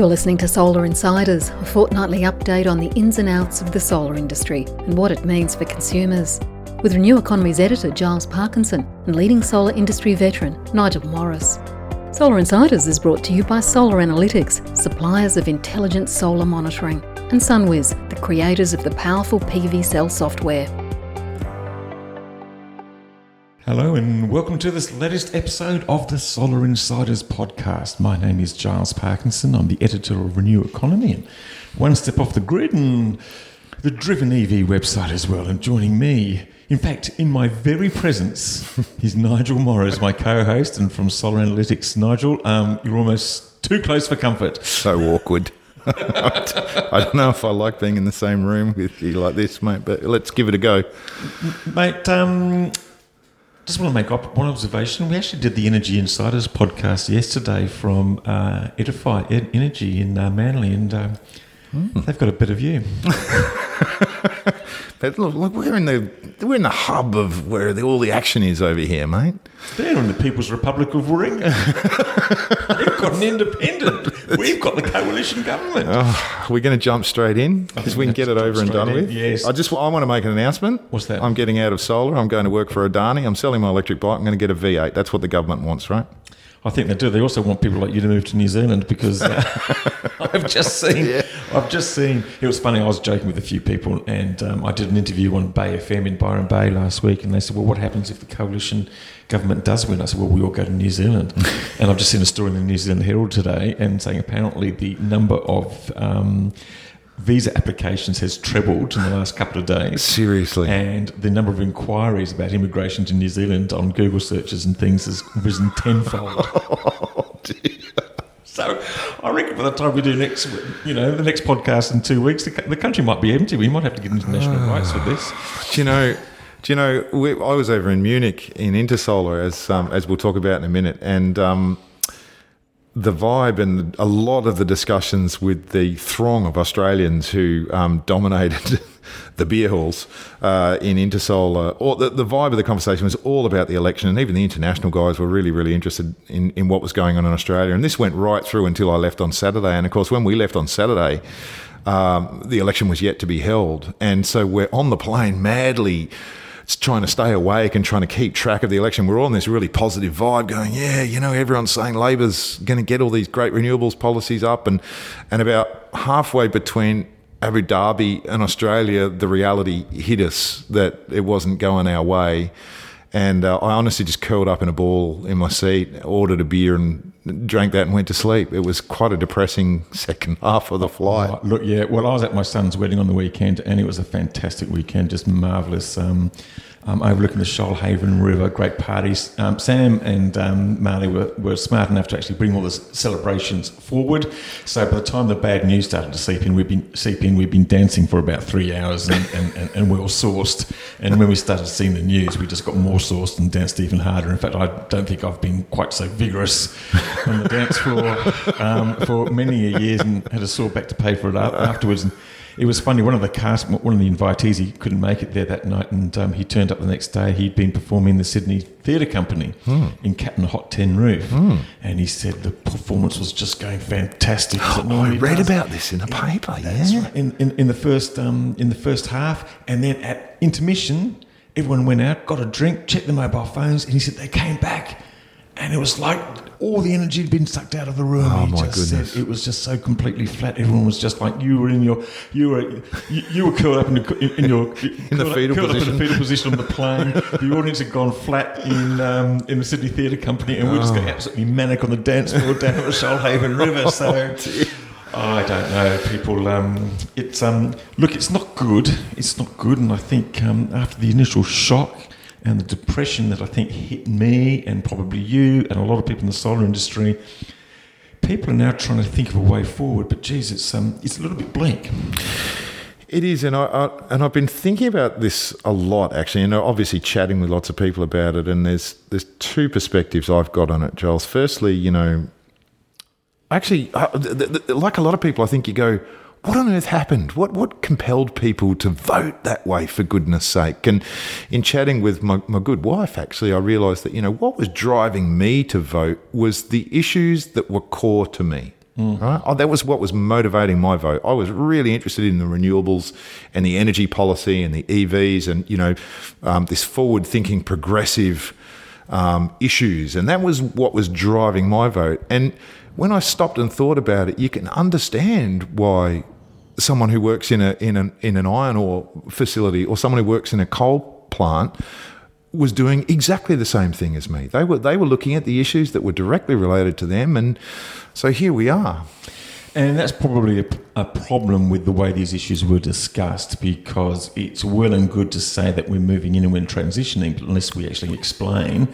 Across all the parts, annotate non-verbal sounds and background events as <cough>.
You're listening to Solar Insiders, a fortnightly update on the ins and outs of the solar industry and what it means for consumers. With Renew Economy's editor Giles Parkinson and leading solar industry veteran Nigel Morris. Solar Insiders is brought to you by Solar Analytics, suppliers of intelligent solar monitoring, and SunWiz, the creators of the powerful PVsell software. Hello, and welcome to this latest episode of the Solar Insiders podcast. My name is Giles Parkinson. I'm the editor of Renew Economy and one step off the grid and the Driven EV website as well. And joining me, in fact, in my very presence, <laughs> is Nigel Morris, my co host, and from Solar Analytics. Nigel, um, you're almost too close for comfort. So awkward. <laughs> I don't know if I like being in the same room with you like this, mate, but let's give it a go. Mate, um, just want to make up one observation. We actually did the Energy Insiders podcast yesterday from uh, Edify Energy in uh, Manly, and um, mm. they've got a bit of you. <laughs> but look, look, we're in the we're in the hub of where the, all the action is over here, mate. They're in the People's Republic of Warringah. <laughs> They've got an independent. We've got the coalition government. Oh, we're going to jump straight in because we can get it over and done in, with. yes. I just I want to make an announcement. What's that? I'm getting out of solar. I'm going to work for Adani. I'm selling my electric bike. I'm going to get a V8. That's what the government wants, right? I think they do. They also want people like you to move to New Zealand because uh, <laughs> I've just seen. Yeah. I've just seen. It was funny. I was joking with a few people, and um, I did an interview on Bay FM in Byron Bay last week, and they said, "Well, what happens if the coalition government does win?" I said, "Well, we all go to New Zealand." <laughs> and I've just seen a story in the New Zealand Herald today, and saying apparently the number of um, visa applications has trebled in the last couple of days. Seriously. And the number of inquiries about immigration to New Zealand on Google searches and things has risen tenfold. <laughs> oh, dear. So I reckon by the time we do next, you know, the next podcast in two weeks, the, the country might be empty. We might have to get international rights for this. Do you know? Do you know? We, I was over in Munich in Intersolar, as um, as we'll talk about in a minute, and um, the vibe and a lot of the discussions with the throng of Australians who um, dominated <laughs> the beer halls uh, in Intersolar, or the, the vibe of the conversation was all about the election, and even the international guys were really, really interested in, in what was going on in Australia. And this went right through until I left on Saturday. And of course, when we left on Saturday, um, the election was yet to be held, and so we're on the plane madly trying to stay awake and trying to keep track of the election. We're all in this really positive vibe going, yeah, you know, everyone's saying Labor's going to get all these great renewables policies up. And, and about halfway between Abu Dhabi and Australia, the reality hit us that it wasn't going our way. And uh, I honestly just curled up in a ball in my seat, ordered a beer, and drank that and went to sleep. It was quite a depressing second <laughs> half of the flight. Oh, look, yeah. Well, I was at my son's wedding on the weekend, and it was a fantastic weekend, just marvelous. Um, um, overlooking the Shoalhaven River, great parties. Um, Sam and um, Marley were, were smart enough to actually bring all the celebrations forward. So by the time the bad news started to seep in, we've been seep in. We've been dancing for about three hours and, and, and, and well sauced. And when we started seeing the news, we just got more sauced and danced even harder. In fact, I don't think I've been quite so vigorous on the dance floor um, for many years, and had a sore back to pay for it afterwards. And, it was funny. One of the cast, one of the invitees, he couldn't make it there that night, and um, he turned up the next day. He'd been performing in the Sydney Theatre Company Mm. in Cat on a Hot Tin Roof, Mm. and he said the performance was just going fantastic. Oh, <gasps> I read does. about this in a paper. Yeah. right. In, in, in the first um, in the first half, and then at intermission, everyone went out, got a drink, checked the mobile phones, and he said they came back, and it was like all the energy had been sucked out of the room. Oh, he my just goodness. Said it was just so completely flat. Everyone was just like you were in your you were you, you were curled up in, the, in, in your <laughs> In the curled up- fetal curled up in position. the fetal position on the plane. <laughs> the audience had gone flat in um, in the Sydney Theatre Company, and we just Oh. got absolutely manic on the dance floor down at the Shoalhaven <laughs> River. So. I don't know, people. Um, it's um, look, it's not good. It's not good, and I think um, after the initial shock and the depression that I think hit me and probably you and a lot of people in the solar industry, people are now trying to think of a way forward. But geez, it's um, it's a little bit bleak. It is, and I, I and I've been thinking about this a lot actually, and obviously chatting with lots of people about it. And there's there's two perspectives I've got on it, Giles. Firstly, you know, actually, uh, like a lot of people, I think you go, what on earth happened? What what compelled people to vote that way? For goodness' sake! And in chatting with my, my good wife, actually, I realised that you know what was driving me to vote was the issues that were core to me. Right? Oh, that was what was motivating my vote. I was really interested in the renewables and the energy policy and the EVs and you know um, this forward-thinking, progressive um, issues, and that was what was driving my vote. And when I stopped and thought about it, you can understand why someone who works in a in an in an iron ore facility or someone who works in a coal plant was doing exactly the same thing as me. They were they were looking at the issues that were directly related to them, and so here we are. And that's probably a, a, problem with the way these issues were discussed because it's well and good to say that we're moving in and we're transitioning, but unless we actually explain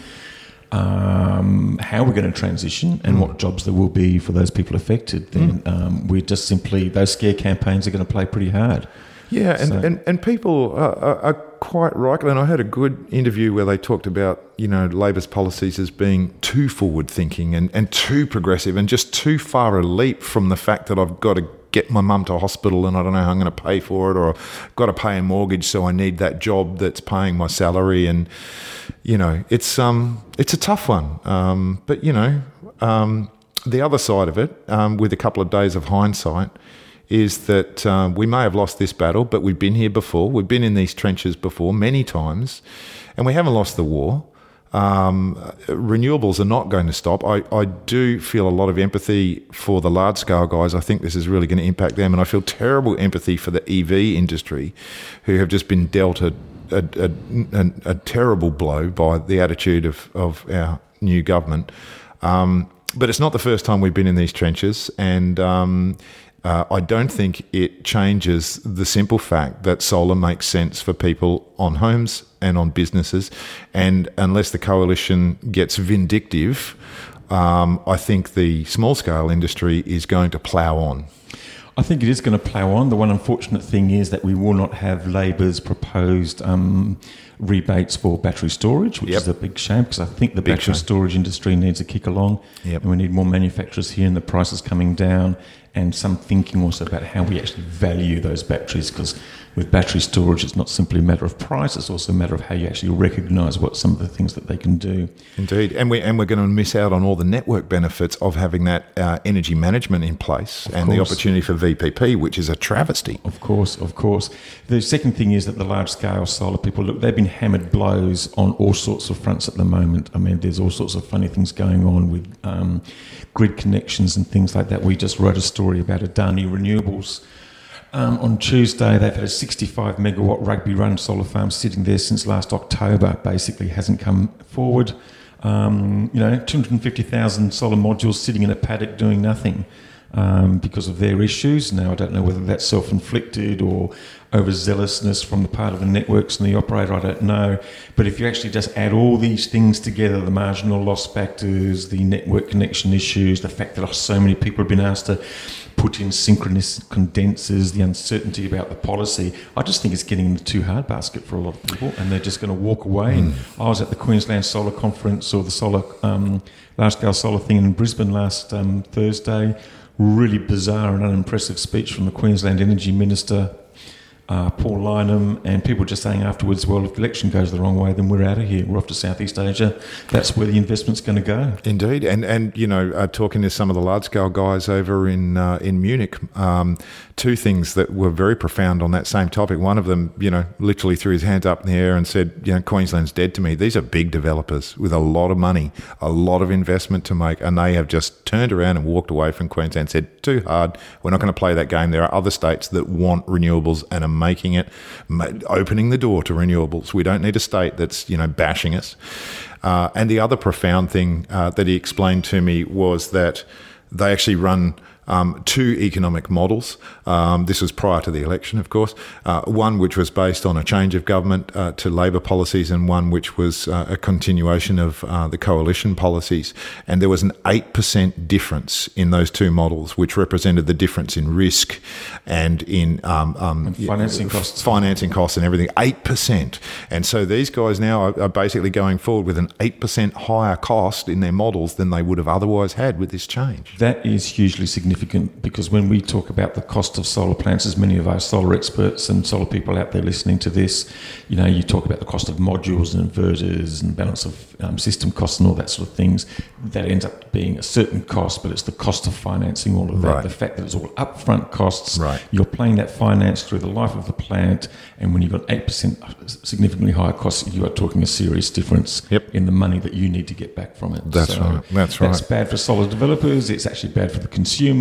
um, how we're going to transition and mm. what jobs there will be for those people affected, then mm. um, we're just simply, those scare campaigns are going to play pretty hard. Yeah, and, so. and, and people are, are, quite rightly, and I heard a good interview where they talked about, you know, Labor's policies as being too forward thinking and, and too progressive and just too far a leap from the fact that I've got to get my mum to hospital and I don't know how I'm going to pay for it or I've got to pay a mortgage so I need that job that's paying my salary and you know it's um it's a tough one um, but you know um, the other side of it um, with a couple of days of hindsight is that um, we may have lost this battle, but we've been here before. We've been in these trenches before many times, and we haven't lost the war. Um, renewables are not going to stop. I, I do feel a lot of empathy for the large scale guys. I think this is really going to impact them. And I feel terrible empathy for the EV industry who have just been dealt a, a, a, a terrible blow by the attitude of, of our new government. Um, but it's not the first time we've been in these trenches. And um, uh, I don't think it changes the simple fact that solar makes sense for people on homes and on businesses. And unless the coalition gets vindictive, um, I think the small scale industry is going to plough on. I think it is going to plough on. The one unfortunate thing is that we will not have Labor's proposed um, rebates for battery storage, which yep. is a big shame because I think the big battery shame. storage industry needs a kick along, yep. and we need more manufacturers here, and the price is coming down and some thinking also about how we actually value those batteries because with battery storage it's not simply a matter of price it's also a matter of how you actually recognize what some of the things that they can do indeed and we and we're going to miss out on all the network benefits of having that uh, energy management in place of and course. the opportunity for VPP which is a travesty of course of course the second thing is that the large scale solar people look they've been hammered blows on all sorts of fronts at the moment i mean there's all sorts of funny things going on with um, grid connections and things like that. We just wrote a story about Adani Renewables. Um, on Tuesday, they've had a 65 megawatt Rugby Run solar farm sitting there since last October. Basically, hasn't come forward. Um, you know, 250,000 solar modules sitting in a paddock doing nothing um, because of their issues. Now, I don't know whether that's self inflicted or overzealousness from the part of the networks and the operator, I don't know. But if you actually just add all these things together the marginal loss factors, the network connection issues, the fact that so many people have been asked to put in synchronous condensers, the uncertainty about the policy. I just think it's getting in the too hard basket for a lot of people, and they're just going to walk away. Mm. I was at the Queensland Solar Conference or the solar um, large scale solar thing in Brisbane last um, Thursday really bizarre and unimpressive speech from the Queensland Energy Minister, uh, Paul Lynham, and people just saying afterwards, well, if the election goes the wrong way, then we're out of here. We're off to Southeast Asia. That's where the investment's going to go. Indeed, and and you know, uh, talking to some of the large scale guys over in uh, in Munich, um, two things that were very profound on that same topic. One of them, you know, literally threw his hands up in the air and said, you know, Queensland's dead to me. These are big developers with a lot of money, a lot of investment to make, and they have just turned around and walked away from Queensland and said, too hard. We're not going to play that game. There are other states that want renewables and are making it, opening the door to renewables. We don't need a state that's, you know, bashing us. Uh, and the other profound thing uh, that he explained to me was that they actually run um, two economic models. Um, this was prior to the election, of course. Uh, one which was based on a change of government uh, to Labor policies, and one which was uh, a continuation of uh, the coalition policies. And there was an 8% difference in those two models, which represented the difference in risk and in um, um and financing costs. Financing costs and everything. 8%. And so these guys now are, are basically going forward with an 8% higher cost in their models than they would have otherwise had with this change. That is hugely significant significant because when we talk about the cost of solar plants, as many of our solar experts and solar people out there listening to this, you know, you talk about the cost of modules and inverters and balance of um, system costs and all that sort of things. That ends up being a certain cost, but it's the cost of financing all of that. Right. The fact that it's all upfront costs. Right. You're paying that finance through the life of the plant, and when you've got eight percent significantly higher costs, you are talking a serious difference Yep. in the money that you need to get back from it. That's right. That's right. That's bad for solar developers. It's actually bad for the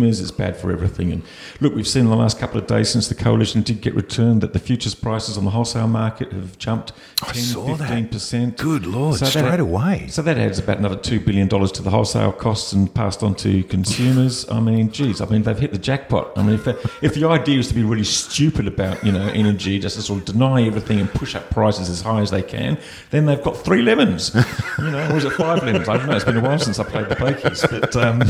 consumers. It's bad for everything. And look, we've seen in the last couple of days since the coalition did get returned that the futures prices on the wholesale market have jumped 10, 15%. Good Lord, that- straight away. So that adds about another $2 billion to the wholesale costs and passed on to consumers. I mean, geez, I mean, they've hit the jackpot. I mean, if, the- if the idea is to be really stupid about, you know, energy, just to sort of deny everything and push up prices as high as they can, then they've got three lemons. You know, or is it five lemons? I don't know. It's been a while since I played the pokies. But um,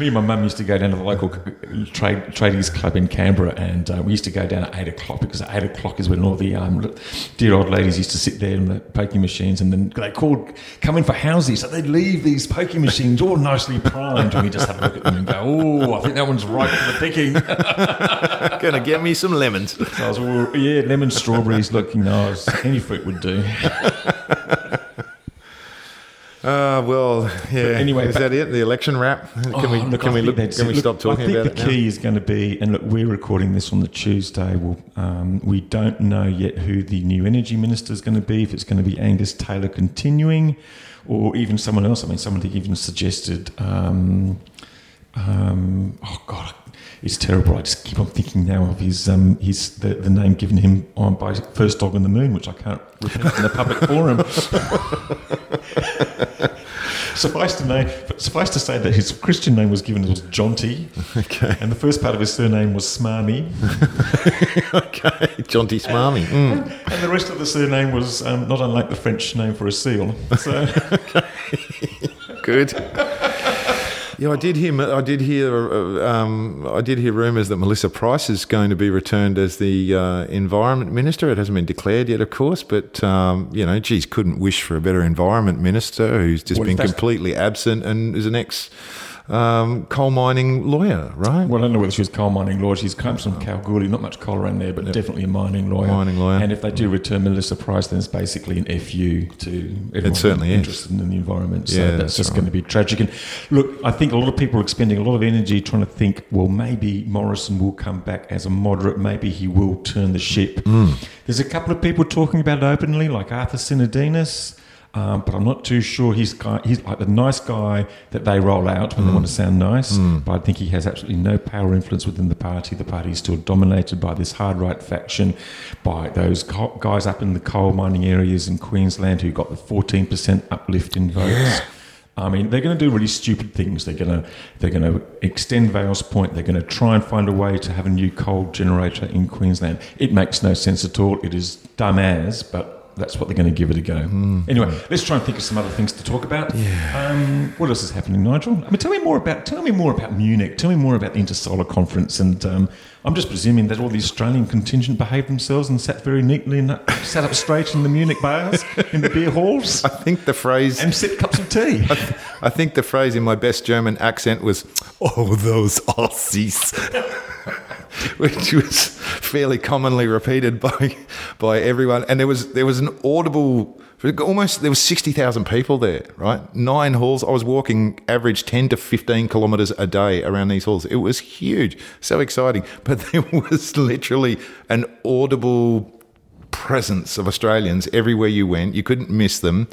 me and my mum used to go down to the local trade tradies club in Canberra, and uh, we used to go down at eight o'clock because at eight o'clock is when all the um, dear old ladies used to sit there in the poking machines, and then they called come in for housies, so they'd leave these poking machines all nicely primed, and we just have a look at them and go, oh, I think that one's ripe for the picking. <laughs> Gonna get me some lemons. So I was, all, yeah, lemon strawberries, looking nice. Any fruit would do. <laughs> Uh, well, yeah. anyway, is that it? The election wrap? Can Oh, we look, can we look, can it. we Look, stop talking I think the it now? key is going to be, and look, we're recording this on the Tuesday. Well, um, we don't know yet who the new energy minister is going to be. If it's going to be Angus Taylor continuing, or even someone else. I mean, somebody even suggested. Um, um, oh God, it's terrible. I just keep on thinking now of his um, his the, the name given him on by First Dog on the Moon, which I can't repeat in a public <laughs> forum. Suffice to suffice to say that his Christian name was given was Jonty, Okay. and the first part of his surname was Smarmy, <laughs> okay. Jaunty Smarmy. Mm. and the rest of the surname was um, not unlike the French name for a seal. So, <laughs> Good. Yeah, I did hear. I did hear. uh, Um, I did hear rumours that Melissa Price is going to be returned as the uh, environment minister. It hasn't been declared yet, of course, but um, you know, geez, couldn't wish for a better environment minister who's just if been completely absent and is an ex um, coal mining lawyer, right? well, I don't know whether she was coal mining lawyer. She's comes from Kalgoorlie, not much coal around there, but definitely a mining lawyer. Mining lawyer. And if they do return Melissa Price, then it's basically an FU to everyone certainly is. interested in the environment. So Yeah, that's, that's just right. going to be tragic. And look, I think a lot of people are expending a lot of energy trying to think, well, maybe Morrison will come back as a moderate. Maybe he will turn the ship. Mm. There's a couple of people talking about it openly, like Arthur Sinodinos. Um, but I'm not too sure he's guy, he's like the nice guy that they roll out when they want to sound nice. But I think he has absolutely no power influence within the party. The party is still dominated by this hard right faction, by those co- guys up in the coal mining areas in Queensland who got the 14% uplift in votes. I mean, they're going to do really stupid things. They're going to they're going to extend Vales Point. They're going to try and find a way to have a new coal generator in Queensland. It makes no sense at all. It is dumb as, but that's what they're going to give it a go. Anyway, let's try and think of some other things to talk about. Um, what else is happening, Nigel? I mean, tell me more about tell me more about Munich. Tell me more about the Intersolar Conference. And um, I'm just presuming that all the Australian contingent behaved themselves and sat very neatly and sat up straight in the Munich bars, in the beer halls, I think the phrase. and sipped cups of tea. I think the phrase in my best German accent was "Oh, those Aussies," <laughs> <laughs> which was fairly commonly repeated by by everyone. And there was there was an audible. Almost there was sixty thousand people there, right? Nine halls. I was walking average ten to fifteen kilometres a day around these halls. It was huge, so exciting. <laughs> But there was literally an audible presence of Australians everywhere you went. You couldn't miss them.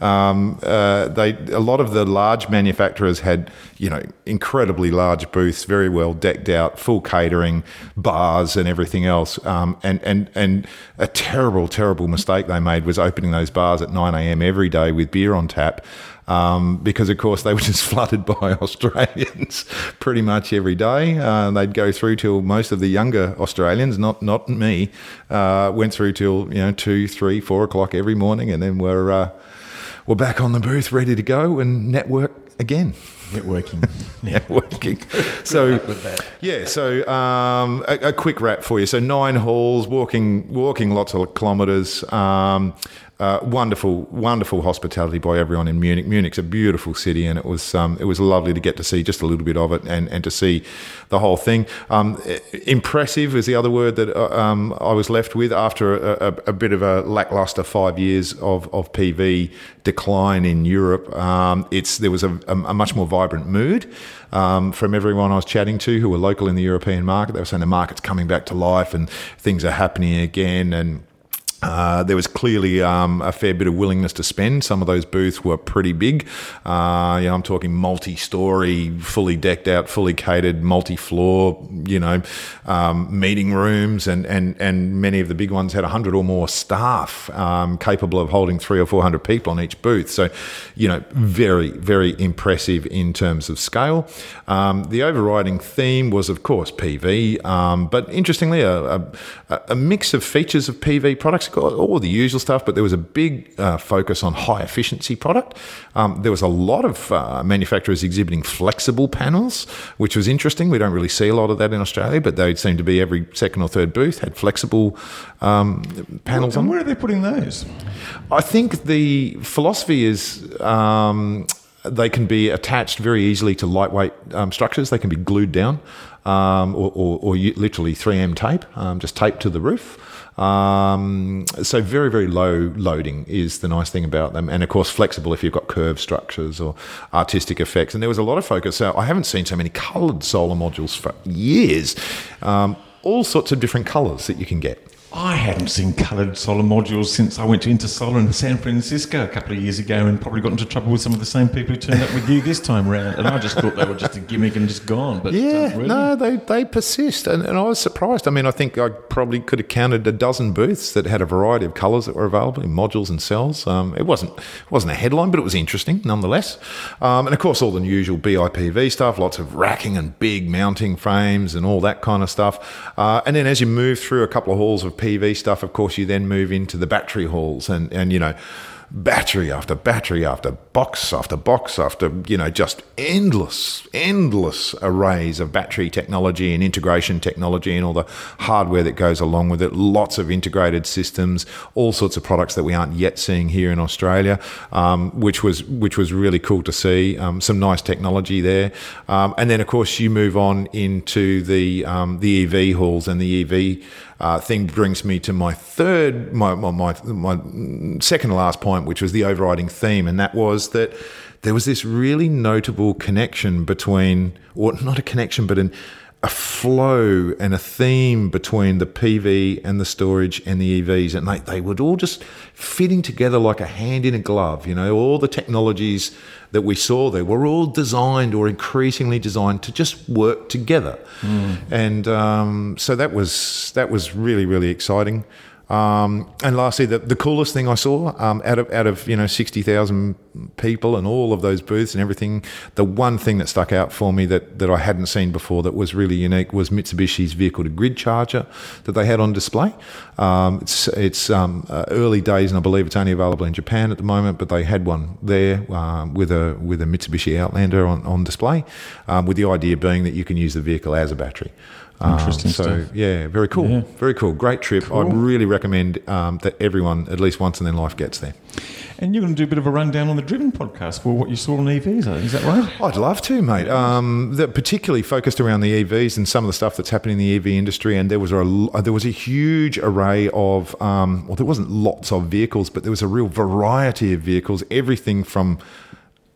Um, uh, they a lot of the large manufacturers had you know incredibly large booths, very well decked out, full catering, bars, and everything else. Um, and and and a terrible, terrible mistake they made was opening those bars at 9 a.m. every day with beer on tap. Um, because of course they were <laughs> just flooded by Australians <laughs> pretty much every day. Uh, they'd go through till most of the younger Australians, not not me, uh, went through till you know two, three, four o'clock every morning, and then we're uh, we're back on the booth, ready to go and network again. Networking. <laughs> Networking. so yeah, so um, a, a quick wrap for you. So nine halls, walking walking lots of kilometres. Um, uh, wonderful, wonderful hospitality by everyone in Munich. Munich's a beautiful city, and it was um, it was lovely to get to see just a little bit of it and, and to see the whole thing. Um, impressive is the other word that uh, um, I was left with after a, a, a, bit of a lackluster five years of, of PV decline in Europe. Um, it's there was a, a, much more vibrant mood um, from everyone I was chatting to who were local in the European market. They were saying the market's coming back to life and things are happening again and uh, there was clearly um, a fair bit of willingness to spend. Some of those booths were pretty big. Uh, you know, I'm talking multi-story, fully decked out, fully catered, multi-floor. You know, um, meeting rooms, and and and many of the big ones had hundred or more staff um, capable of holding three or four hundred people on each booth. So, you know, very very impressive in terms of scale. Um, the overriding theme was, of course, PV, um, but interestingly, a, a, a mix of features of PV products got all the usual stuff, but there was a big uh, focus on high efficiency product. Um, there was a lot of uh, manufacturers exhibiting flexible panels, which was interesting. We don't really see a lot of that in Australia, but they seem to be every second or third booth had flexible um, panels and on. Where are they putting those? I think the philosophy is. Um, they can be attached very easily to lightweight um, structures. They can be glued down um, or, or, or, literally 3M tape, um, just taped to the roof. Um, so very, very low loading is the nice thing about them. And of course, flexible if you've got curved structures or artistic effects. And there was a lot of focus. So I haven't seen so many coloured solar modules for years. Um, all sorts of different colours that you can get. I hadn't seen coloured solar modules since I went to Intersolar in San Francisco a couple of years ago and probably got into trouble with some of the same people who turned up with you this time round. And I just thought they were just a gimmick and just gone. But yeah, really. no, they, they persist. And, and I was surprised. I mean, I think I probably could have counted a dozen booths that had a variety of colours that were available in modules and cells. Um, it wasn't it wasn't a headline, but it was interesting nonetheless. Um, and of course, all the usual BIPV stuff, lots of racking and big mounting frames and all that kind of stuff. Uh, and then as you move through a couple of halls of PV stuff, of course, you then move into the battery halls and, and you know, battery after battery after box after box after you know just endless endless arrays of battery technology and integration technology and all the hardware that goes along with it. Lots of integrated systems all sorts of products that we aren't yet seeing here in Australia um, which was which was really cool to see um, some nice technology there. Um, and then of course you move on into the um, the EV halls and the EV uh, thing brings me to my third, my, my, my, my second last point, which was the overriding theme, and that was that there was this really notable connection between, or not a connection, but an a flow and a theme between the PV and the storage and the EVs, and they, they would all just fitting together like a hand in a glove. You know, all the technologies that we saw there were all designed or increasingly designed to just work together, mm. and um, so that was that was really really exciting. Um, and lastly, the, the coolest thing I saw um, out of out of you know sixty thousand people and all of those booths and everything, the one thing that stuck out for me that that I hadn't seen before that was really unique was Mitsubishi's vehicle to grid charger that they had on display. Um, it's it's um, uh, early days and I believe it's only available in Japan at the moment, but they had one there uh, with a with a Mitsubishi Outlander on on display, um, with the idea being that you can use the vehicle as a battery. Um, Interesting so stuff. yeah, very cool, yeah. very cool, great trip. Cool. I really recommend um, that everyone at least once in their life gets there. And you're going to do a bit of a rundown on the Driven podcast for what you saw on EVs, is that right? I'd love to, mate. Um, that particularly focused around the EVs and some of the stuff that's happening in the EV industry. And there was a there was a huge array of um, well, there wasn't lots of vehicles, but there was a real variety of vehicles. Everything from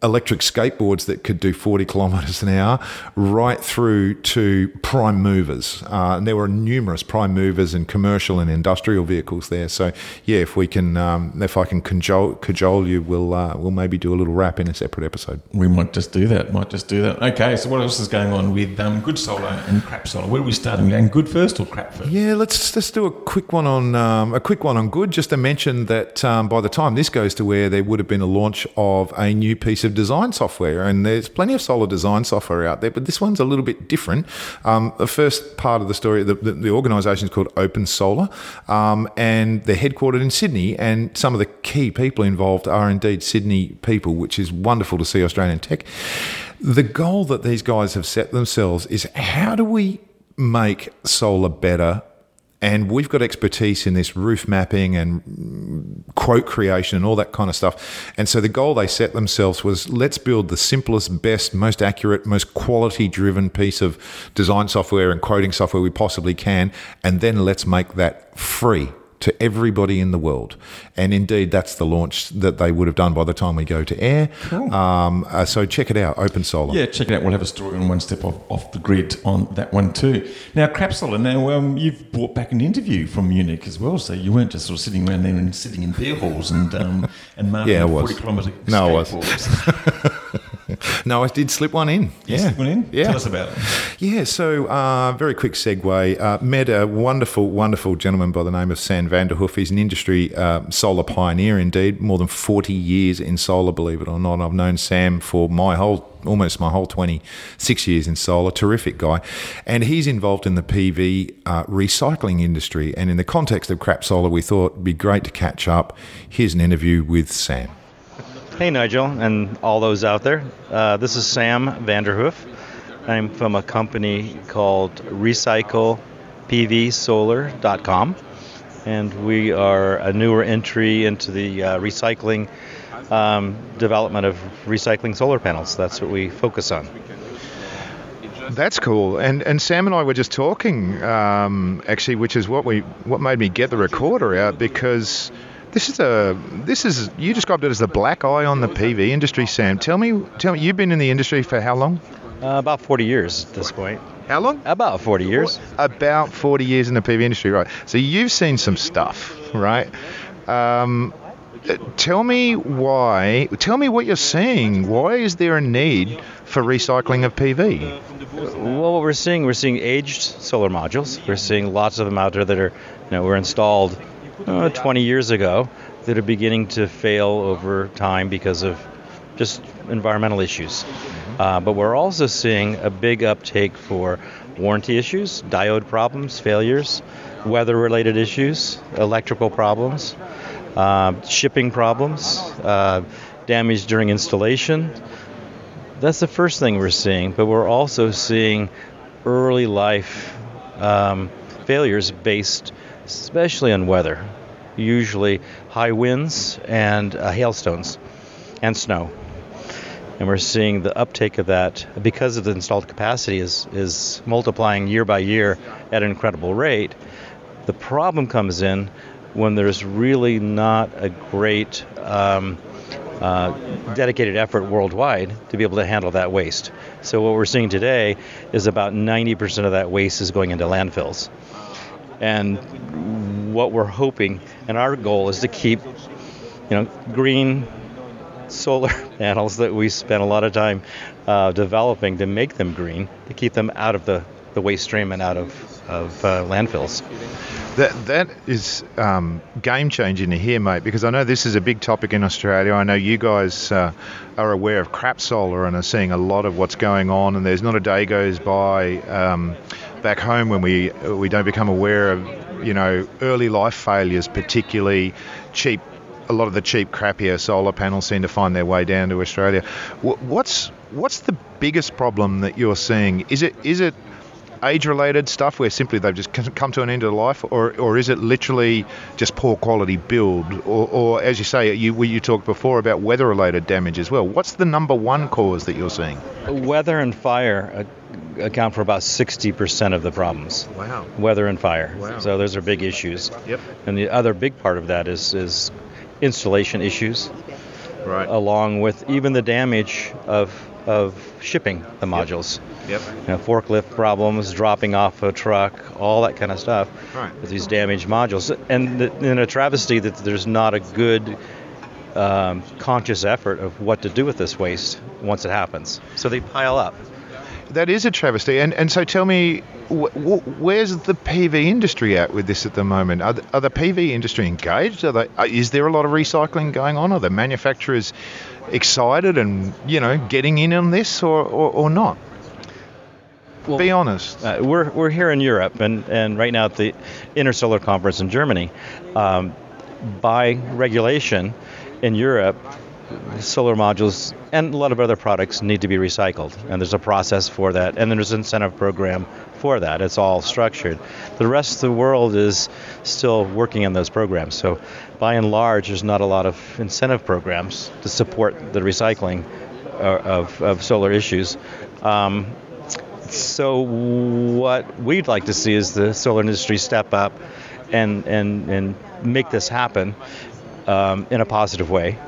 electric skateboards that could do 40 kilometres an hour, right through to prime movers. Uh, and there were numerous prime movers and commercial and industrial vehicles there. So yeah, if we can, um, if I can cajole, cajole you, we'll uh, we'll maybe do a little wrap in a separate episode. We might just do that. Might just do that. Okay. So what else is going on with um, good solar and crap solar? Where are we starting? And good first or crap first? Yeah, let's just do a quick one on um, a quick one on good. Just to mention that um, by the time this goes to where there would have been a launch of a new piece of design software, and there's plenty of solar design software out there, but this one's a little bit different. Um, the first part of the story, the, the, the organisation is called Open Solar, um, and they're headquartered in Sydney, and some of the key people involved are indeed Sydney people, which is wonderful to see Australian tech. The goal that these guys have set themselves is how do we make solar better And we've got expertise in this roof mapping and quote creation and all that kind of stuff. And so the goal they set themselves was let's build the simplest, best, most accurate, most quality driven piece of design software and quoting software we possibly can. And then let's make that free to everybody in the world. And indeed, that's the launch that they would have done by the time we go to air. Cool. Um, uh, so check it out, Open Solar. Yeah, check it out. We'll have a story on one step off, off the grid on that one too. Now, Crap Solar, now um, you've brought back an interview from Munich as well, so you weren't just sort of sitting around there and sitting in beer halls and um, and <laughs> marking Yeah, 40 kilometre No, I was. <laughs> No, I did slip one in. You yeah. slip one in? Yeah. Tell us about it. Yeah, so uh, very quick segue. Uh, met a wonderful, wonderful gentleman by the name of Sam Vanderhoof. He's an industry uh, solar pioneer, indeed, more than 40 years in solar, believe it or not. I've known Sam for my whole, almost my whole 26 years in solar. Terrific guy. And he's involved in the PV uh, recycling industry. And in the context of crap solar, we thought it'd be great to catch up. Here's an interview with Sam. Hey, Nigel, and all those out there. Uh, this is Sam Vanderhoof. I'm from a company called RecyclePVSolar.com, and we are a newer entry into the uh, recycling um, development of recycling solar panels. That's what we focus on. That's cool. And and Sam and I were just talking, um, actually, which is what we what made me get the recorder out because this is a this is you described it as the black eye on the PV industry, Sam. Tell me, tell me, you've been in the industry for how long? Uh, about 40 years at this point. How long? About 40 years. About 40 years in the PV industry, right? So you've seen some stuff, right? Um, tell me why. Tell me what you're seeing. Why is there a need for recycling of PV? Well, what we're seeing, we're seeing aged solar modules. We're seeing lots of them out there that are, you know, were installed uh, 20 years ago that are beginning to fail over time because of just environmental issues. Uh, but we're also seeing a big uptake for warranty issues, diode problems, failures, weather-related issues, electrical problems, uh, shipping problems, uh, damage during installation. That's the first thing we're seeing, but we're also seeing early life um, failures based especially on weather, usually high winds and uh, hailstones and snow. And we're seeing the uptake of that because of the installed capacity is, is multiplying year by year at an incredible rate. The problem comes in when there's really not a great um, uh, dedicated effort worldwide to be able to handle that waste. So what we're seeing today is about 90% of that waste is going into landfills. And what we're hoping and our goal is to keep, you know, green solar <laughs> panels that we spent a lot of time uh, developing to make them green, to keep them out of the, the waste stream and out of, of uh, landfills. That that is um, game changing to hear, mate. Because I know this is a big topic in Australia. I know you guys uh, are aware of crap solar and are seeing a lot of what's going on. And there's not a day goes by um, back home when we we don't become aware of you know early life failures, particularly cheap. A lot of the cheap, crappier solar panels seem to find their way down to Australia. What's what's the biggest problem that you're seeing? Is it is it age-related stuff where simply they've just come to an end of life, or, or is it literally just poor quality build, or, or as you say, you you talked before about weather-related damage as well. What's the number one cause that you're seeing? Weather and fire uh, account for about 60% of the problems. Wow. Weather and fire. Wow. So those are big issues. Yep. And the other big part of that is, is installation issues, Right. along with even the damage of, of shipping the modules. Yep. You know, forklift problems, dropping off a truck, all that kind of stuff. Right. With these damaged modules, and the, and a travesty that there's not a good um, conscious effort of what to do with this waste once it happens. So they pile up. That is a travesty. And and so tell me, wh- wh- where's the PV industry at with this at the moment? Are the, are the PV industry engaged? Are they? Is there a lot of recycling going on? Are the manufacturers excited and you know getting in on this or or, or not? Be honest. Uh, we're, we're here in Europe, and, and right now at the Intersolar Conference in Germany. Um, by regulation in Europe, solar modules and a lot of other products need to be recycled, and there's a process for that, and there's an incentive program for that. It's all structured. The rest of the world is still working on those programs. So, by and large, there's not a lot of incentive programs to support the recycling uh, of, of solar issues. Um, so, what we'd like to see is the solar industry step up and and and make this happen um, in a positive way.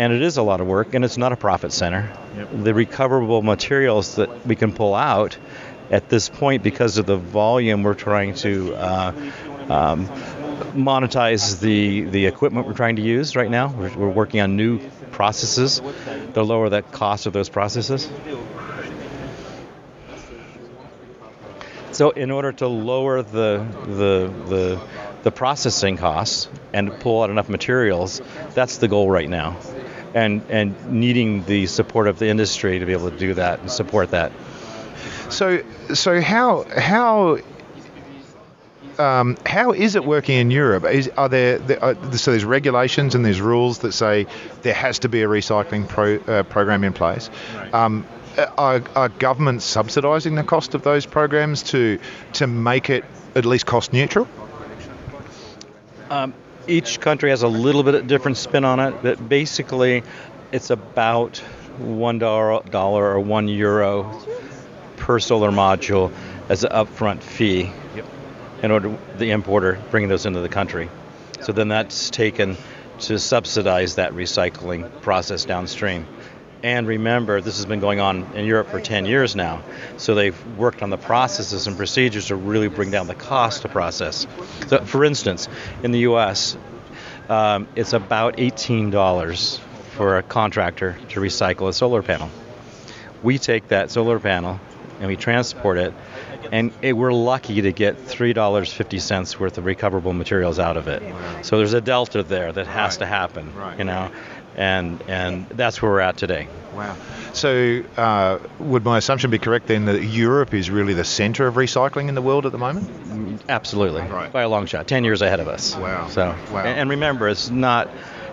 And it is a lot of work, and it's not a profit center. Yep. The recoverable materials that we can pull out at this point, because of the volume we're trying to uh, um, monetize the, the equipment we're trying to use right now. We're, we're working on new processes to lower the cost of those processes. So, in order to lower the the the, the processing costs and pull out enough materials, that's the goal right now, and and needing the support of the industry to be able to do that and support that. So, so how how um, how is it working in Europe? Is, are there, there are, so there's regulations and there's rules that say there has to be a recycling pro, uh, program in place. Um, are, are governments subsidising the cost of those programs to to make it at least cost neutral? Um, each country has a little bit of different spin on it, but basically, it's about one dollar or one euro per solar module as an upfront fee yep. in order the importer bringing those into the country. So then that's taken to subsidize that recycling process downstream. And remember, this has been going on in Europe for 10 years now. So they've worked on the processes and procedures to really bring down the cost to process. So, for instance, in the US, um, it's about $18 for a contractor to recycle a solar panel. We take that solar panel and we transport it, and it, we're lucky to get $3.50 worth of recoverable materials out of it. So there's a delta there that has right. to happen, right. you know and and that's where we're at today. Wow. So, uh, would my assumption be correct then that Europe is really the centre of recycling in the world at the moment? Absolutely, right. by a long shot. Ten years ahead of us. Wow. So, wow. And, and remember, it's not.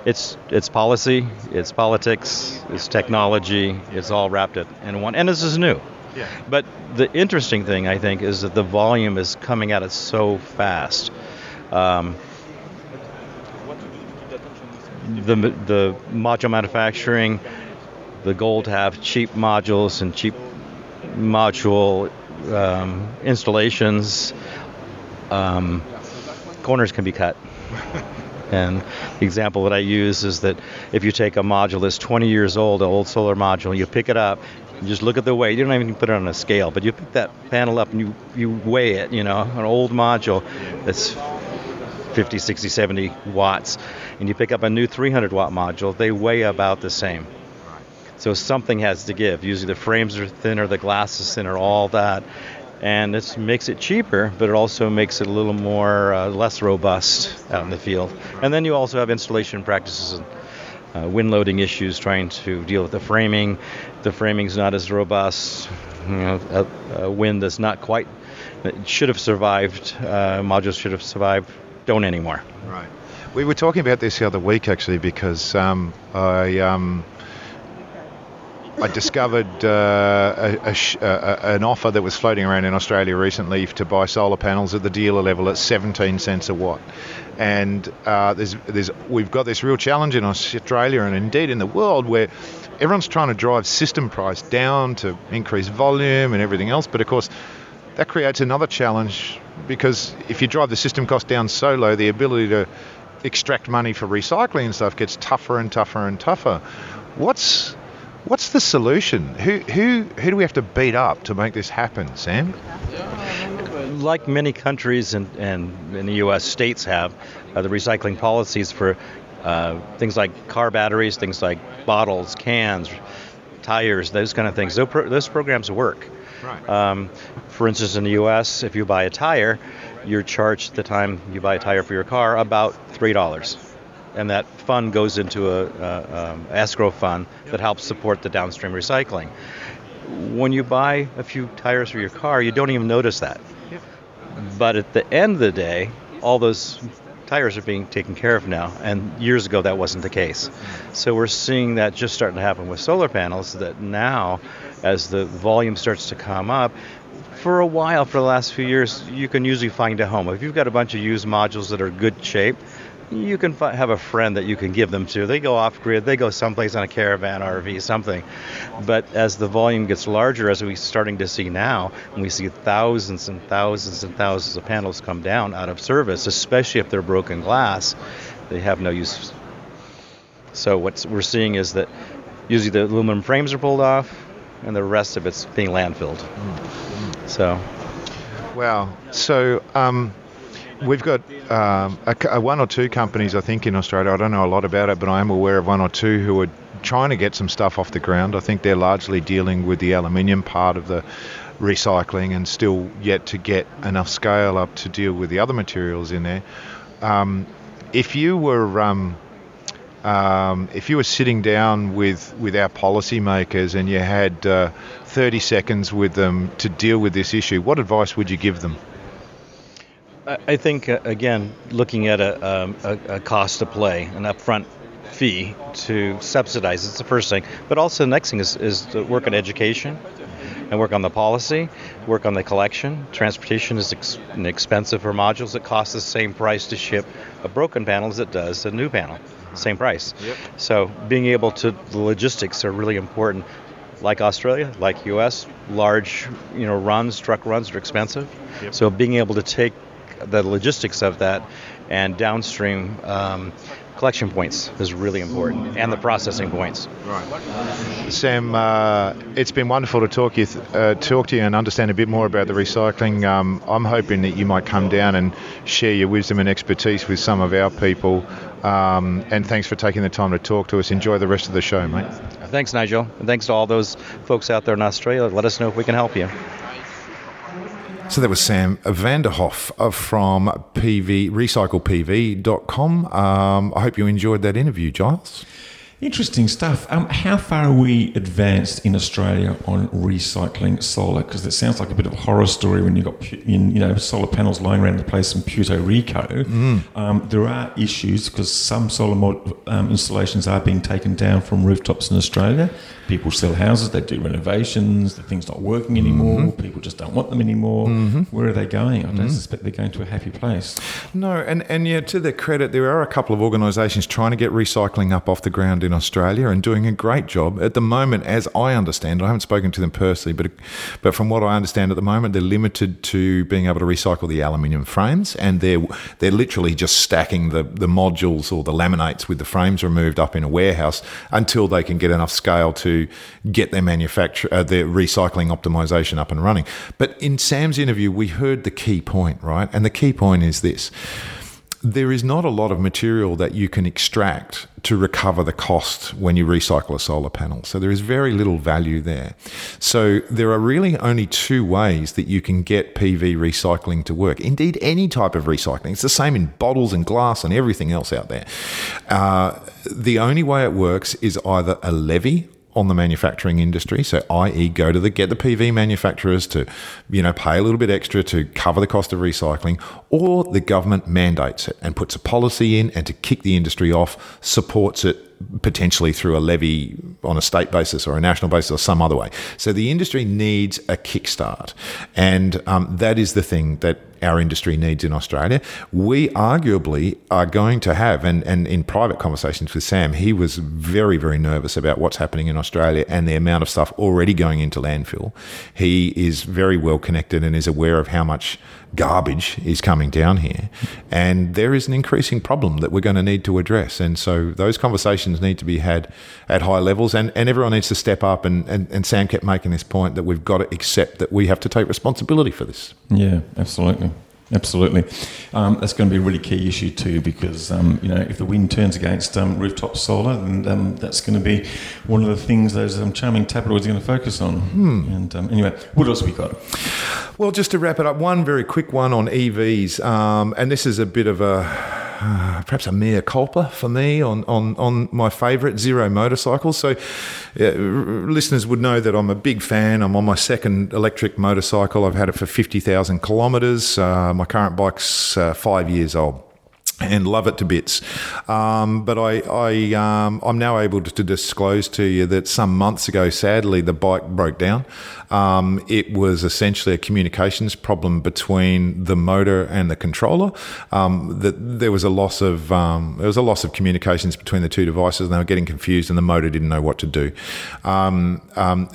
It's it's policy, it's politics, it's technology. It's all wrapped up in one. And this is new. Yeah. But the interesting thing, I think, is that the volume is coming at us so fast. Um, the the module manufacturing, the goal to have cheap modules and cheap module um, installations. Um, corners can be cut. <laughs> And the example that I use is that if you take a module that's 20 years old, an old solar module, you pick it up, you just look at the weight. You don't even put it on a scale, but you pick that panel up and you, you weigh it, you know, an old module that's 50, 60, 70 watts, and you pick up a new 300 watt module, they weigh about the same. So something has to give. Usually the frames are thinner, the glass is thinner, all that. And it makes it cheaper, but it also makes it a little more uh, less robust out in the field. And then you also have installation practices and uh, wind loading issues, trying to deal with the framing. The framing's not as robust. You know, a, a wind that's not quite. It should have survived. Uh, modules should have survived don't anymore. Right. We were talking about this the other week actually because um, I. Um, I discovered uh, a, a an offer that was floating around in Australia recently to buy solar panels at the dealer level at 17 cents a watt. And uh, there's, there's, we've got this real challenge in Australia and indeed in the world where everyone's trying to drive system price down to increase volume and everything else. But of course, that creates another challenge because if you drive the system cost down so low, the ability to extract money for recycling and stuff gets tougher and tougher and tougher. What's what's the solution? Who who who do we have to beat up to make this happen, Sam? Like many countries and, and in the U.S., states have uh, the recycling policies for uh, things like car batteries, things like bottles, cans, tires, those kind of things. Those, pro- those programs work. Right. Um, for instance, in the U.S., if you buy a tire, you're charged the time you buy a tire for your car about three dollars, and that fund goes into a, a um, escrow fund that helps support the downstream recycling. When you buy a few tires for your car, you don't even notice that. But at the end of the day, all those tires are being taken care of now, and years ago that wasn't the case. So we're seeing that just starting to happen with solar panels. That now, as the volume starts to come up, for a while, for the last few years, you can usually find a home. If you've got a bunch of used modules that are good shape, you can fi- have a friend that you can give them to. They go off grid, they go someplace on a caravan, RV, something. But as the volume gets larger, as we're starting to see now, and we see thousands and thousands and thousands of panels come down out of service, especially if they're broken glass, they have no use. So what we're seeing is that usually the aluminum frames are pulled off, and the rest of it's being landfilled. So Wow. So um, we've got um, a, a one or two companies, I think, in Australia. I don't know a lot about it, but I am aware of one or two who are trying to get some stuff off the ground. I think they're largely dealing with the aluminium part of the recycling and still yet to get enough scale up to deal with the other materials in there. Um, if you were um, um, if you were sitting down with, with our policymakers and you had uh, 30 seconds with them to deal with this issue, what advice would you give them? I think uh, again, looking at a, um, a, a cost to play, an upfront fee to subsidize. It's the first thing, but also the next thing is, is to work on education and work on the policy, work on the collection. Transportation is ex- expensive for modules. It costs the same price to ship a broken panel as it does a new panel. Same price. Yep. So being able to the logistics are really important. Like Australia, like U.S., large you know runs, truck runs are expensive. So being able to take the logistics of that and downstream um, collection points is really important, and the processing points. Right. Sam, uh, it's been wonderful to talk you th- uh, talk to you and understand a bit more about the recycling. Um, I'm hoping that you might come down and share your wisdom and expertise with some of our people. Um, and thanks for taking the time to talk to us. Enjoy the rest of the show, mate. Thanks, Nigel, and thanks to all those folks out there in Australia. Let us know if we can help you. So that was Sam Vanderhoof from PV, recyclepv.com. Um, I hope you enjoyed that interview, Giles. Interesting stuff. Um, how far are we advanced in Australia on recycling solar? Because it sounds like a bit of a horror story when you've got in, you know solar panels lying around the place in Puerto Rico. Um, there are issues because some solar mod, um, installations are being taken down from rooftops in Australia. People sell houses, they do renovations, the thing's not working anymore. Mm-hmm. People just don't want them anymore. Mm-hmm. Where are they going? I don't mm-hmm. suspect they're going to a happy place. No, and, and yeah, to their credit, there are a couple of organisations trying to get recycling up off the ground in Australia and doing a great job. At the moment, as I understand, I haven't spoken to them personally, but but from what I understand at the moment, they're limited to being able to recycle the aluminium frames, and they're they're literally just stacking the, the modules or the laminates with the frames removed up in a warehouse until they can get enough scale to get their manufacture uh, their recycling optimization up and running. But in Sam's interview, we heard the key point, right? And the key point is this there is not a lot of material that you can extract to recover the cost when you recycle a solar panel. So there is very little value there. So there are really only two ways that you can get PV recycling to work. Indeed, any type of recycling. It's the same in bottles and glass and everything else out there. Uh, the only way it works is either a levy on the manufacturing industry. So, i.e., go to the get the PV manufacturers to, you know, pay a little bit extra to cover the cost of recycling, or the government mandates it and puts a policy in and to kick the industry off, supports it potentially through a levy on a state basis or a national basis or some other way. So the industry needs a kickstart, and um, that is the thing that our industry needs in Australia. We arguably are going to have, and, and in private conversations with Sam, he was very, very nervous about what's happening in Australia and the amount of stuff already going into landfill. He is very well connected and is aware of how much garbage is coming down here. And there is an increasing problem that we're going to need to address. And so those conversations need to be had at high levels and, and everyone needs to step up. And, and, and Sam kept making this point that we've got to accept that we have to take responsibility for this. Yeah, absolutely. Absolutely. Um, that's going to be a really key issue too because, um, you know, if the wind turns against um, rooftop solar, then um, that's going to be one of the things those um, charming tabloids are going to focus on. And um, anyway, what else have we got? Well, just to wrap it up, one very quick one on EVs. Um, and this is a bit of a. <sighs> Perhaps a mea culpa for me on, on, on my favourite zero motorcycles. So, r- listeners would know that I'm a big fan. I'm on my second electric motorcycle. I've had it for 50,000 kilometres. Uh, my current bike's uh, five years old. and love it to bits. Um, but I, I, um, I'm now able to, disclose to you that some months ago, sadly, the bike broke down. Um, it was essentially a communications problem between the motor and the controller. Um, that there was a loss of um, there was a loss of communications between the two devices, and they were getting confused, and the motor didn't know what to do. Um,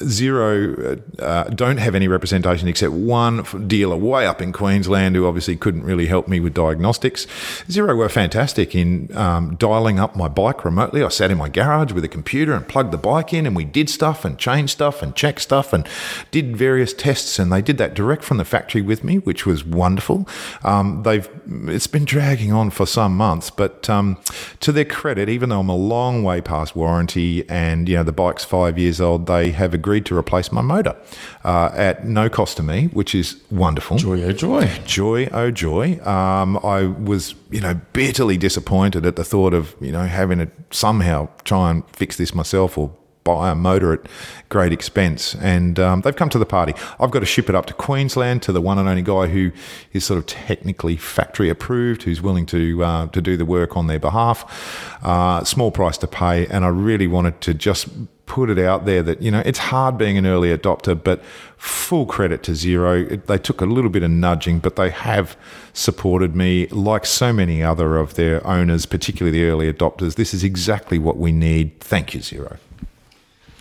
Zero uh, don't have any representation except one dealer way up in Queensland who obviously couldn't really help me with diagnostics. Zero were fantastic in um, dialing up my bike remotely. I sat in my garage with a computer and plugged the bike in, and we did stuff and changed stuff and checked stuff and did various tests. And they did that direct from the factory with me, which was wonderful. Um, they've it's been dragging on for some months, but um, to their credit, even though I'm a long way past warranty and you know the bike's five years old, they have agreed to replace my motor uh, at no cost to me, which is wonderful. Joy, oh joy, joy, oh joy. Um, I was you know bitterly disappointed at the thought of you know having to somehow try and fix this myself or buy a motor at great expense. And um, they've come to the party. I've got to ship it up to Queensland to the one and only guy who is sort of technically factory approved, who's willing to uh, to do the work on their behalf. Uh, small price to pay, and I really wanted to just put it out there that you know it's hard being an early adopter, but full credit to Zero. It, they took a little bit of nudging, but they have supported me like so many other of their owners, particularly the early adopters. This is exactly what we need. Thank you, Zero.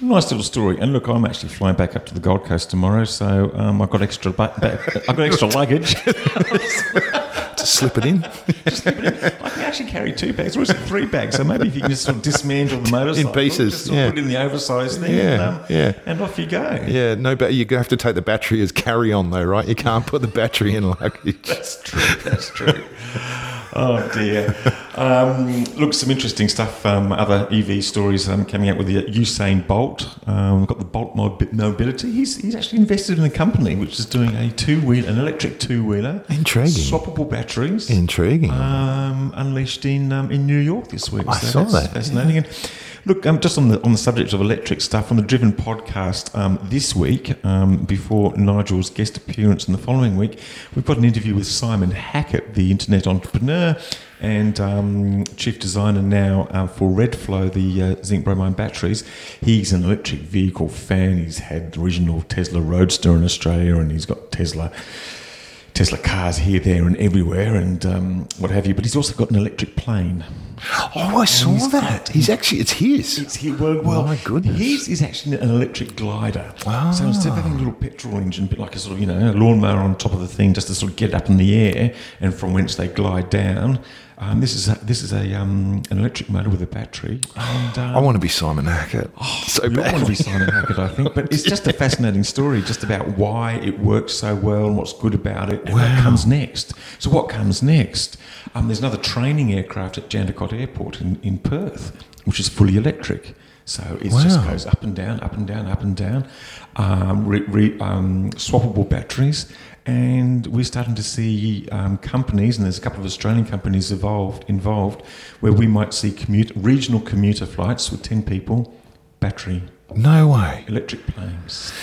Nice little story. And look, I'm actually flying back up to the Gold Coast tomorrow, so um, I've got extra. Ba- ba- I've got extra luggage. <laughs> to slip it in. <laughs> slip it in. I can actually carry two bags, or is it three bags? So maybe if you can just sort of dismantle the motorcycle in pieces, just yeah. put it in the oversized thing, yeah, and, um, yeah, and off you go. Yeah, no, but you have to take the battery as carry on though, right? You can't put the battery in luggage. <laughs> That's true. That's true. Oh dear. Um, look, some interesting stuff. Um, other EV stories um, coming out with the Usain Bolt. Um, we've got the Bolt Mobility. He's, he's actually invested in a company which is doing a two wheel, an electric two wheeler, intriguing, swappable batteries, intriguing, um, unleashed in um, in New York this week. I so saw that. Fascinating. Yeah. Look, um, just on the on the subject of electric stuff, on the Driven podcast um, this week, um, before Nigel's guest appearance in the following week, we've got an interview with Simon Hackett, the internet entrepreneur and um, chief designer now uh, for Redflow, the uh, zinc bromide batteries. He's an electric vehicle fan. He's had the original Tesla Roadster in Australia, and he's got Tesla Tesla cars here, there, and everywhere, and um, what have you. But he's also got an electric plane. Oh, I saw he's that. He's actually it's his. It's his. Well, well, my goodness. His is actually an electric glider. Ah. So instead of having a little petrol engine, bit like a sort of you know a lawnmower on top of the thing, just to sort of get up in the air, and from whence they glide down. Um, this is a, this is a um, an electric motor with a battery. And, um, I want to be Simon Hackett. Oh, so you bad. want to be Simon Hackett, I think. But it's just a fascinating story, just about why it works so well and what's good about it, and wow. what comes next. So what comes next? Um, there's another training aircraft at Jandakot Airport in, in Perth, which is fully electric. So it wow. just goes up and down, up and down, up and down. Um, re, re, um, swappable batteries, and we're starting to see um, companies, and there's a couple of Australian companies involved, involved where we might see commute, regional commuter flights with 10 people, battery. No way. Electric planes.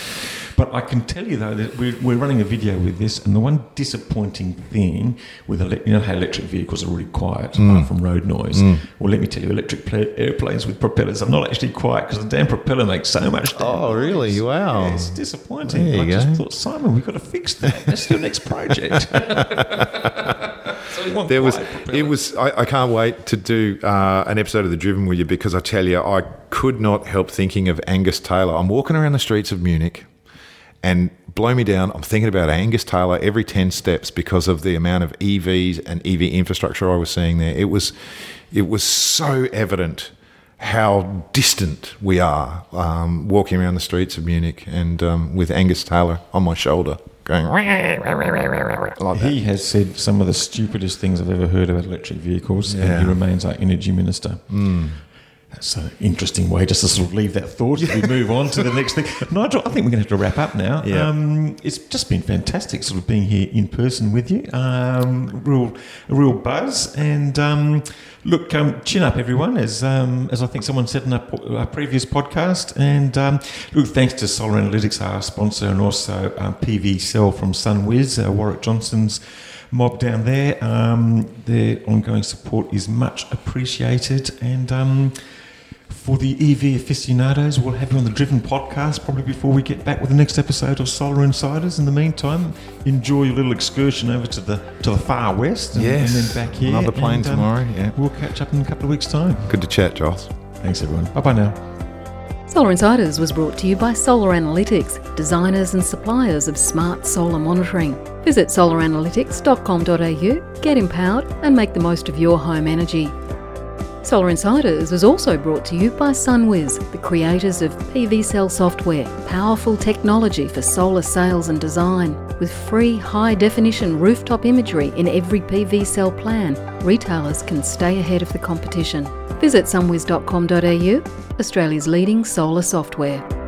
But I can tell you though that we're, we're running a video with this, and the one disappointing thing with ele- you know how electric vehicles are really quiet Mm. apart from road noise. Well, let me tell you, electric pla- airplanes with propellers are not actually quiet because the damn propeller makes so much. Oh, really? Wow. Yeah, it's disappointing. There you I just go. thought, Simon, we've got to fix that. That's your next project. <laughs> So There was, propeller. it was. I, I can't wait to do uh, an episode of the Driven with you because I tell you, I could not help thinking of Angus Taylor. I'm walking around the streets of Munich, and blow me down. I'm thinking about Angus Taylor every ten steps because of the amount of EVs and EV infrastructure I was seeing there. It was, it was so evident how distant we are um, walking around the streets of Munich and um, with Angus Taylor on my shoulder going like. He has said some of the stupidest things I've ever heard about electric vehicles, and he remains our energy minister. That's an interesting way just to sort of leave that thought as we move on to the next thing. Nigel, I think we're going to have to wrap up now. Yeah. Um, it's just been fantastic sort of being here in person with you. Um, real, a real buzz. And um, look, um, chin up, everyone, as um, as I think someone said in our, previous podcast. And um, look, thanks to Solar Analytics, our sponsor, and also um, PVsell from SunWiz, uh, Warwick Johnson's mob down there. Um, their ongoing support is much appreciated. And um, for the EV aficionados, we'll have you on the Driven podcast probably before we get back with the next episode of Solar Insiders. In the meantime, enjoy your little excursion over to the to the far west and, Yes. and then back here. Another plane and, um, tomorrow, yeah. We'll catch up in a couple of weeks' time. Good to chat, Joss. Thanks, everyone. Bye bye now. Solar Insiders was brought to you by Solar Analytics, designers and suppliers of smart solar monitoring. Visit solaranalytics.com.au, get empowered, and make the most of your home energy. Solar Insiders was also brought to you by SunWiz, the creators of PVsell software, powerful technology for solar sales and design. With free high definition rooftop imagery in every PVsell plan, retailers can stay ahead of the competition. Visit sunwiz.com.au, Australia's leading solar software.